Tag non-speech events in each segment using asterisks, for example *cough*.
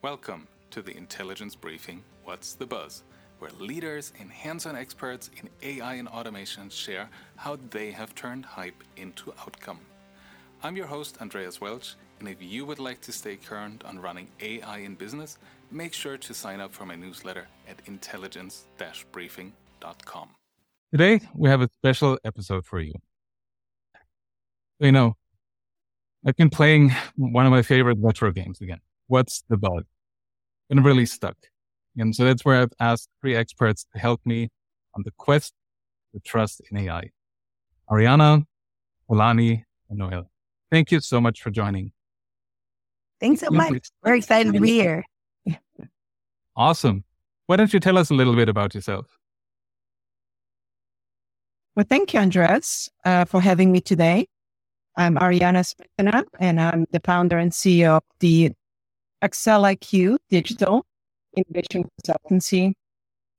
Welcome to the Intelligence Briefing What's the Buzz, where leaders and hands on experts in AI and automation share how they have turned hype into outcome. I'm your host, Andreas Welsch, and if you would like to stay current on running AI in business, make sure to sign up for my newsletter at intelligence briefing.com. Today, we have a special episode for you. You know, I've been playing one of my favorite retro games again what's the bug? And really stuck. And so that's where I've asked three experts to help me on the quest to trust in AI. Ariana, Tolani, and Noelle. Thank you so much for joining. Thanks so much. We're excited to be here. *laughs* Awesome. Why don't you tell us a little bit about yourself? Well, thank you, Andreas, uh, for having me today. I'm Ariana Smetana, and I'm the founder and CEO of the Accel IQ Digital Innovation Consultancy.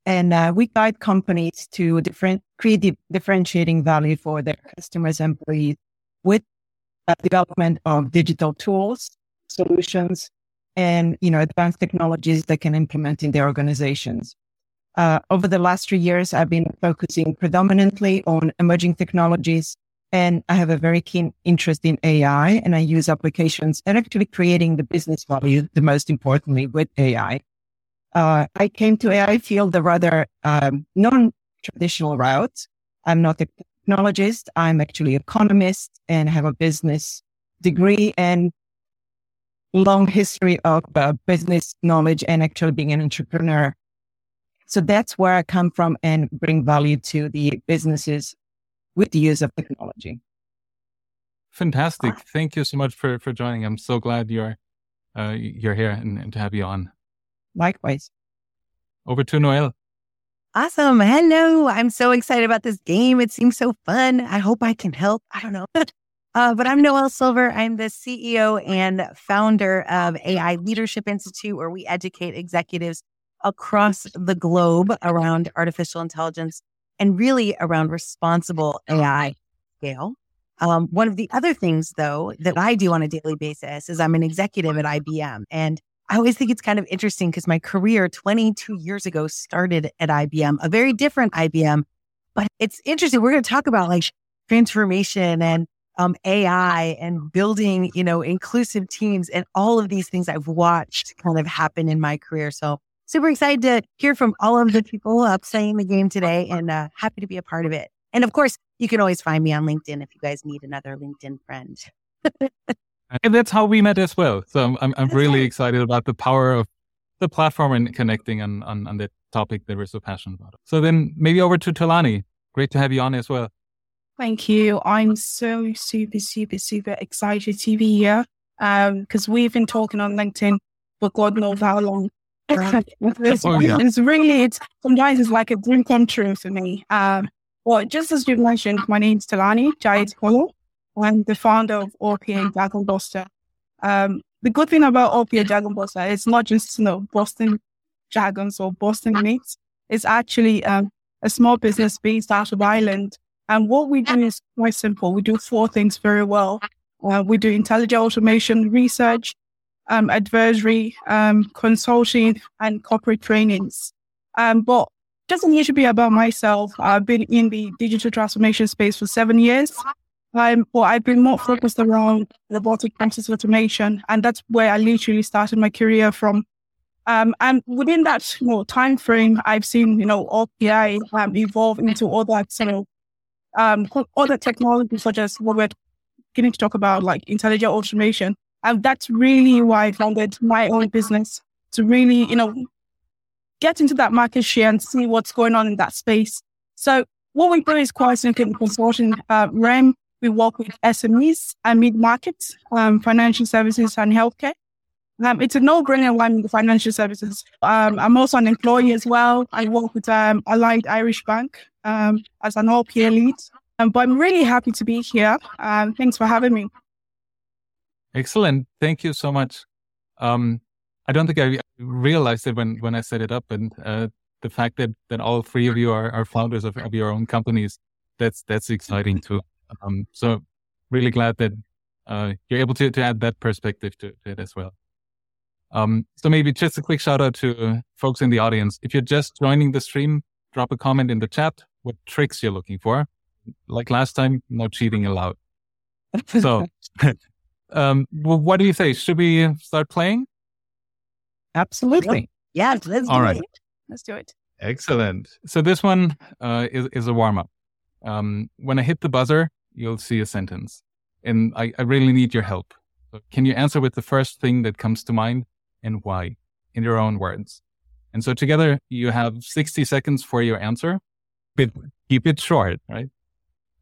And uh, we guide companies to different, create differentiating value for their customers and employees with development of digital tools, solutions, and you know advanced technologies they can implement in their organizations. Uh, over the last three years, I've been focusing predominantly on emerging technologies and I have a very keen interest in AI and I use applications and actually creating the business value, the most importantly with AI. Uh, I came to AI field the rather um, non-traditional route. I'm not a technologist. I'm actually economist and have a business degree and long history of uh, business knowledge and actually being an entrepreneur. So that's where I come from and bring value to the businesses with the use of technology. Fantastic. Thank you so much for, for joining. I'm so glad you're, uh, you're here and, and to have you on. Likewise. Over to Noelle. Awesome. Hello. I'm so excited about this game. It seems so fun. I hope I can help. I don't know. *laughs* uh, but I'm Noelle Silver. I'm the CEO and founder of AI Leadership Institute, where we educate executives across the globe around artificial intelligence and really around responsible *laughs* AI scale. Um, one of the other things, though, that I do on a daily basis is I'm an executive at IBM. And I always think it's kind of interesting because my career 22 years ago started at IBM, a very different IBM. But it's interesting. We're going to talk about like transformation and um, AI and building, you know, inclusive teams and all of these things I've watched kind of happen in my career. So super excited to hear from all of the people up playing the game today and uh, happy to be a part of it. And of course, you can always find me on LinkedIn if you guys need another LinkedIn friend. *laughs* and that's how we met as well. So I'm, I'm, I'm really excited about the power of the platform and connecting on, on, on the topic that we're so passionate about. So then maybe over to Tolani. Great to have you on as well. Thank you. I'm so super, super, super excited to be here because um, we've been talking on LinkedIn for God knows how long it's, *laughs* oh, yeah. it's really, it's sometimes it's like a dream come true for me. Um, well, just as you mentioned, my name is Tolani Jaiye-Tikolo. I'm the founder of RPA Dragon Buster. Um, the good thing about RPA Dragon Buster is not just, you know, Boston Dragons or Boston Knights. It's actually um, a small business based out of Ireland. And what we do is quite simple. We do four things very well. Uh, we do intelligent automation research, um, advisory, um, consulting, and corporate trainings. Um, but doesn't need to be about myself. I've been in the digital transformation space for seven years. Um, but I've been more focused around robotic process automation, and that's where I literally started my career from. Um, and within that you time frame, I've seen you know RPA um, evolve into other you know, um, other technologies such as what we're beginning to talk about, like intelligent automation. And that's really why I founded my own business to really, you know, get into that market share and see what's going on in that space. So what we do is quite simply in consulting uh, REM. We work with SMEs and mid markets, um, financial services and healthcare. Um, it's a no-brainer line in the financial services. Um, I'm also an employee as well. I work with um, Allied Irish Bank um, as an RPA lead. Um, but I'm really happy to be here. Um, thanks for having me. Excellent. Thank you so much. Um, I don't think I realized it when, when I set it up and, uh, the fact that, that all three of you are, are founders of, of your own companies, that's, that's exciting too. Um, so really glad that, uh, you're able to, to add that perspective to, to it as well. Um, so maybe just a quick shout out to folks in the audience. If you're just joining the stream, drop a comment in the chat what tricks you're looking for. Like last time, no cheating allowed. So, *laughs* um, well, what do you say? Should we start playing? Absolutely. Yeah, let's All do right. it. Let's do it. Excellent. So this one uh, is, is a warm up. Um, when I hit the buzzer, you'll see a sentence, and I, I really need your help. So can you answer with the first thing that comes to mind and why in your own words? And so together you have 60 seconds for your answer, but keep it short, right?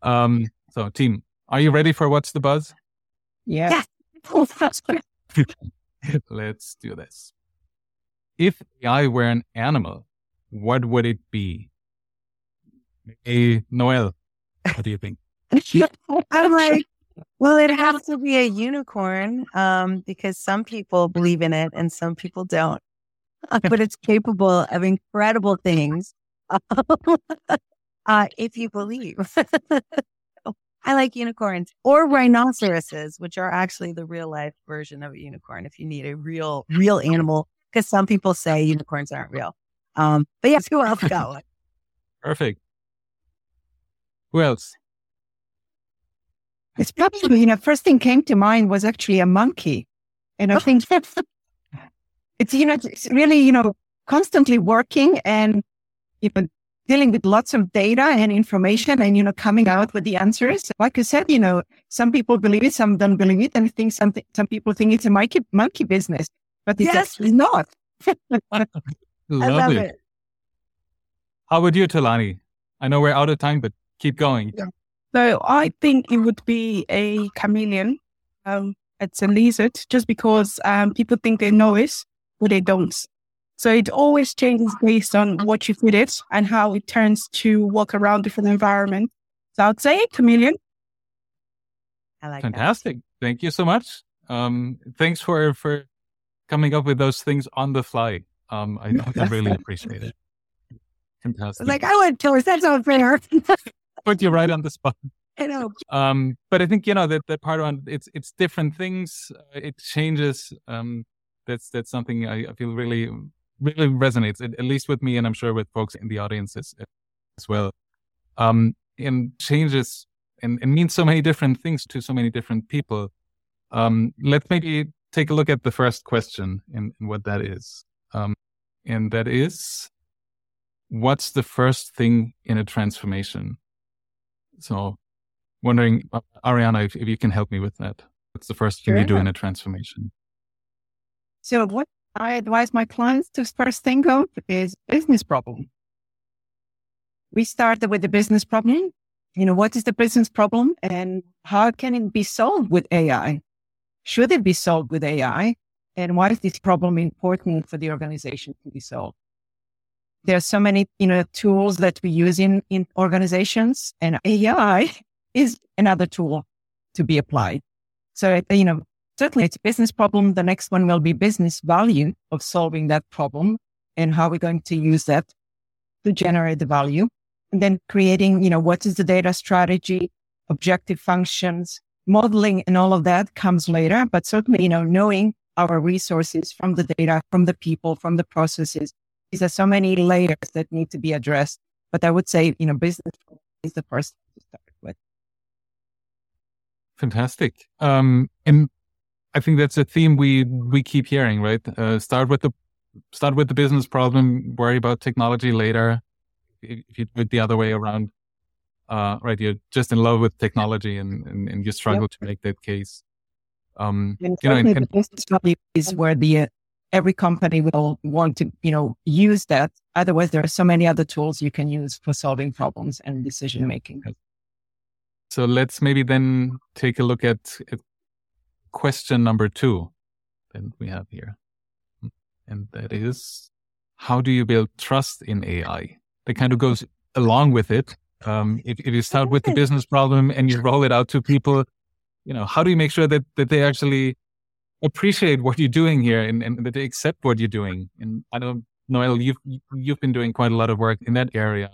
Um, so team, are you ready for what's the buzz? Yeah. Yeah. *laughs* *laughs* Let's do this. If AI were an animal, what would it be? Hey, Noelle, what do you think? *laughs* I'm like, well, it has to be a unicorn um, because some people believe in it and some people don't. but it's capable of incredible things uh, if you believe. I like unicorns or rhinoceroses, which are actually the real life version of a unicorn if you need a real, real animal, because some people say unicorns aren't real. Um, but yeah, *laughs* who else got one? Perfect. Who else? It's probably, you know, first thing came to mind was actually a monkey. And I think *laughs* it's, you know, it's really, you know, constantly working and even dealing with lots of data and information and, you know, coming out with the answers. Like I said, you know, some people believe it, some don't believe it. And I think some, some people think it's a monkey, monkey business, but it's Yes. actually not. *laughs* I love Lovely. it. How about you, Tolani? I know we're out of time, but keep going. So I think it would be a chameleon. Um, it's a lizard just because um, people think they know it, but they don't. So it always changes based on what you feed it and how it turns to walk around different environments. So I'd say a chameleon. I like that. Fantastic. Thank you so much. Um, thanks for, for coming up with those things on the fly. Um, I, I *laughs* really appreciate it. Fantastic. Like, I went tours. That's not fair. *laughs* put you right on the spot. I know. Um, but I think you know that that part on it's it's different things. Uh, it changes. Um, that's that's something I, I feel really really resonates at, least with me, and I'm sure with folks in the audience as, well. Um, and changes and, and means so many different things to so many different people. Um, let's maybe take a look at the first question and, and what that is. Um, and that is, what's the first thing in a transformation? So wondering, uh, Ariana, if, if you can help me with that. What's the first thing you do in a transformation? So what I advise my clients to first think of is business problem. We started with the business problem. You know, what is the business problem and how can it be solved with AI? Should it be solved with AI? And why is this problem important for the organization to be solved? There are so many, you know, tools that we use in, in organizations and AI *laughs* is another tool to be applied. So, you know, certainly it's a business problem. The next one will be business value of solving that problem and how we're going to use that to generate the value. And then creating, you know, what is the data strategy, objective functions, modeling and all of that comes later. But certainly, you know, knowing our resources from the data, from the people, from the processes. These are so many layers that need to be addressed. But I would say, you know, business is the first to start with. Fantastic. Um, and I think that's a theme we we keep hearing, right? Uh, start with the start with the business problem, worry about technology later. If you do it the other way around, uh, right? You're just in love with technology and and, and you struggle to make that case. Um, And you know, and, the business value is where the uh, every company will want to, you know, use that. Otherwise, there are so many other tools you can use for solving problems and decision making. So let's maybe then take a look at, at question number two that we have here. And that is, how do you build trust in AI? That kind of goes along with it. Um, if, if you start with the business problem and you roll it out to people, you know, how do you make sure that, that they actually appreciate what you're doing here and, and that they accept what you're doing? And I don't, Noelle, you've, you've been doing quite a lot of work in that area.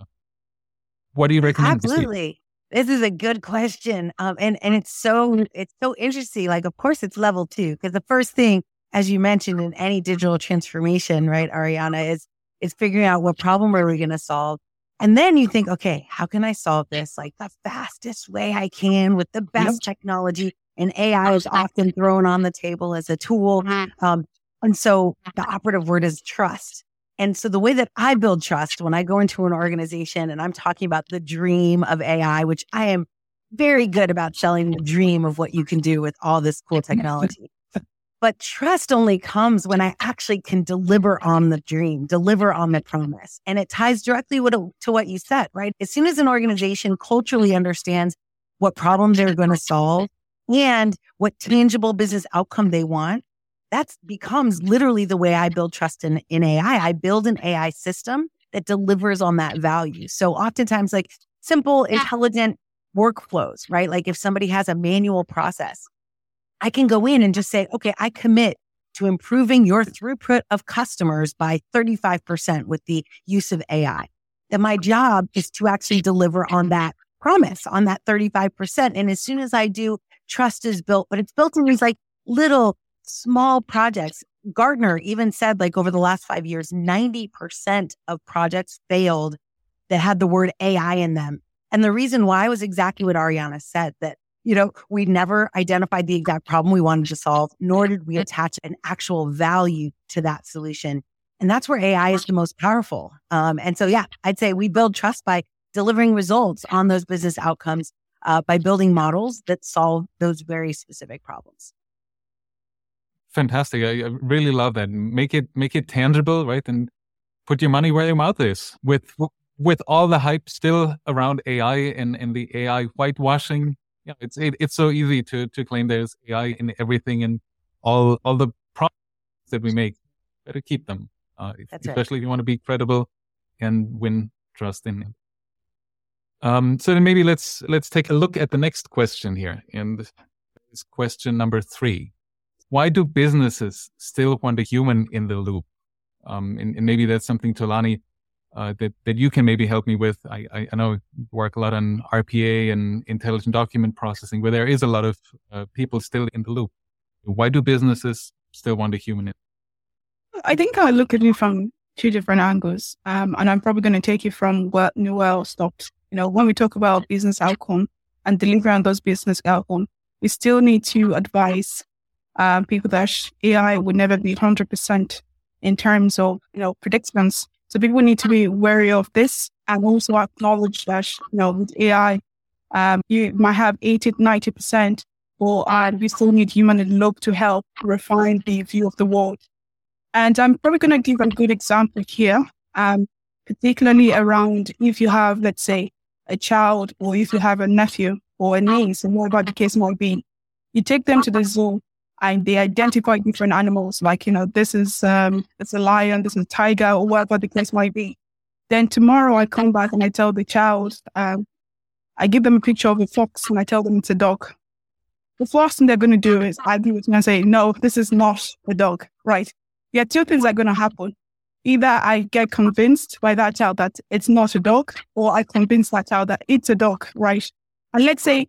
What do you recommend? Absolutely. This is a good question. Um, and, and it's so, it's so interesting. Like, of course it's level two, because the first thing as you mentioned, in any digital transformation, right, Ariana, is is figuring out what problem are we going to solve. And then you think, okay, how can I solve this like the fastest way I can with the best yep. technology? And AI is often thrown on the table as a tool. Mm-hmm. Um, and so the operative word is trust. And so the way that I build trust when I go into an organization and I'm talking about the dream of AI, which I am very good about selling the dream of what you can do with all this cool technology. But trust only comes when I actually can deliver on the dream, deliver on the promise. And it ties directly to what you said, right? As soon as an organization culturally understands what problem they're going to solve and what tangible business outcome they want, that becomes literally the way I build trust in, in AI. I build an AI system that delivers on that value. So oftentimes like simple, intelligent workflows, right? Like if somebody has a manual process, I can go in and just say, okay, I commit to improving your throughput of customers by 35% with the use of AI. Then my job is to actually deliver on that promise, on that 35%. And as soon as I do, trust is built, but it's built in these like little small projects. Gartner even said like over the last five years, 90% of projects failed that had the word AI in them. And the reason why was exactly what Ariana said that you know, we never identified the exact problem we wanted to solve, nor did we attach an actual value to that solution. And that's where AI is the most powerful. Um, and so, yeah, I'd say we build trust by delivering results on those business outcomes uh, by building models that solve those very specific problems. Fantastic! I, I really love that. Make it make it tangible, right? And put your money where your mouth is. With with all the hype still around AI and and the AI whitewashing yeah, it's it, it's so easy to to claim there's AI in everything and all all the products that we make. Better keep them, uh, especially right. if you want to be credible and win trust in it. Um, so then maybe let's let's take a look at the next question here, and this question number three: Why do businesses still want a human in the loop? Um, and, and maybe that's something Tolani uh, that that you can maybe help me with. I, I, I know you work a lot on RPA and intelligent document processing, where there is a lot of uh, people still in the loop. Why do businesses still want a human in? I think I look at it from two different angles, um, and I'm probably going to take you from where Noelle stopped. You know, when we talk about business outcome and delivering those business outcome, we still need to advise um, people that AI would never be 100% in terms of you know predictions so people need to be wary of this and also acknowledge that, you know, with AI, um, you might have 80 90%, or and we still need human in loop to help refine the view of the world. And I'm probably going to give a good example here, um, particularly around if you have, let's say, a child or if you have a nephew or a niece, and whatever the case might be. You take them to the zoo and they identify different animals, like, you know, this is um it's a lion, this is a tiger, or whatever the case might be. Then tomorrow I come back and I tell the child, um, I give them a picture of a fox and I tell them it's a dog. The first thing they're going to do is argue with me and say, no, this is not a dog, right? Yeah, two things are going to happen. Either I get convinced by that child that it's not a dog, or I convince that child that it's a dog, right? And let's say,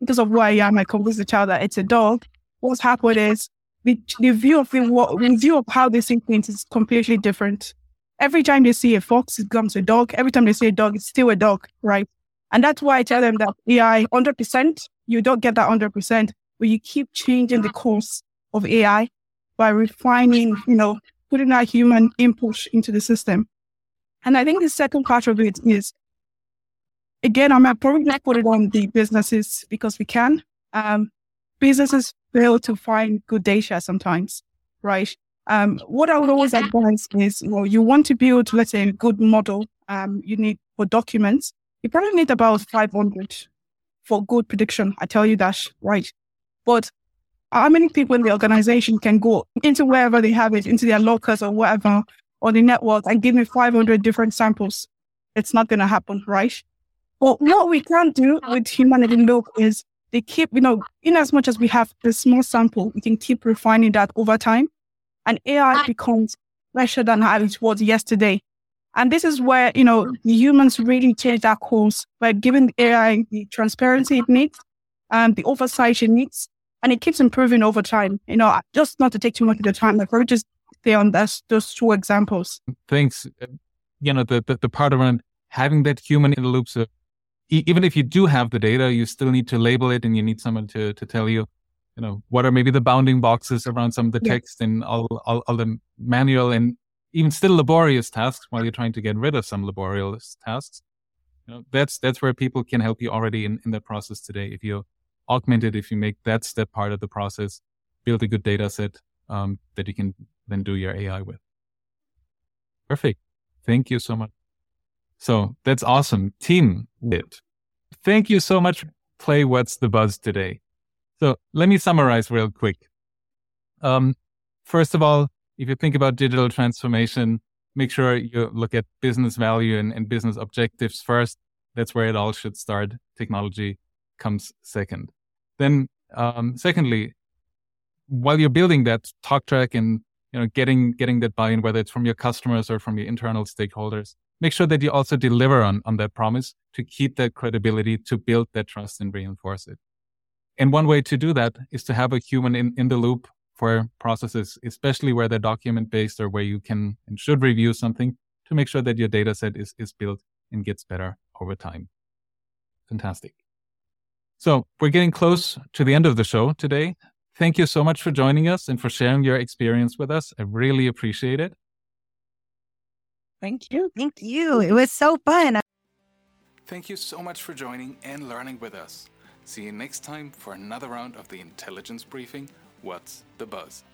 because of who I am, I convince the child that it's a dog what's happened is the, the view of the, the view of how they see things is completely different. Every time they see a fox, it becomes a dog. Every time they see a dog, it's still a dog, right? And that's why I tell them that AI, 100%, you don't get that 100%, but you keep changing the course of AI by refining, you know, putting that human input into the system. And I think the second part of it is, again, I'm probably not put it on the businesses because we can. Um, businesses fail to find good data sometimes, right? Um, what I would always advise is, well, you want to build, let's say, a good model. Um, you need for documents. You probably need about 500 for good prediction. I tell you that, right? But how many people in the organization can go into wherever they have it, into their lockers or whatever, or the network and give me 500 different samples? It's not going to happen, right? But what we can do with humanity look is they keep, you know, in as much as we have a small sample, we can keep refining that over time. And AI becomes better than how it was yesterday. And this is where, you know, mm-hmm. the humans really change that course by giving AI the transparency it needs, and the oversight it needs, and it keeps improving over time. You know, just not to take too much of the time, like we're just stay on this, those two examples. Thanks. You know, the, the, the part around having that human in the loop. So even if you do have the data, you still need to label it and you need someone to, to tell you, you know, what are maybe the bounding boxes around some of the text and all, all, all the manual and even still laborious tasks while you're trying to get rid of some laborious tasks. You know, that's, that's where people can help you already in, in that process today. If you augment it, if you make that step part of the process, build a good data set, um, that you can then do your AI with. Perfect. Thank you so much. So that's awesome. Team lit. Thank you so much. Play What's the Buzz today. So let me summarize real quick. Um, first of all, if you think about digital transformation, make sure you look at business value and, and business objectives first. That's where it all should start. Technology comes second. Then, um, secondly, while you're building that talk track and you know getting getting that buy-in, whether it's from your customers or from your internal stakeholders, make sure that you also deliver on on that promise to keep that credibility, to build that trust and reinforce it. And one way to do that is to have a human in, in the loop for processes, especially where they're document based or where you can and should review something to make sure that your data set is, is built and gets better over time. Fantastic. So we're getting close to the end of the show today. Thank you so much for joining us and for sharing your experience with us. I really appreciate it. Thank you. Thank you. It was so fun. Thank you so much for joining and learning with us. See you next time for another round of the intelligence briefing What's the Buzz?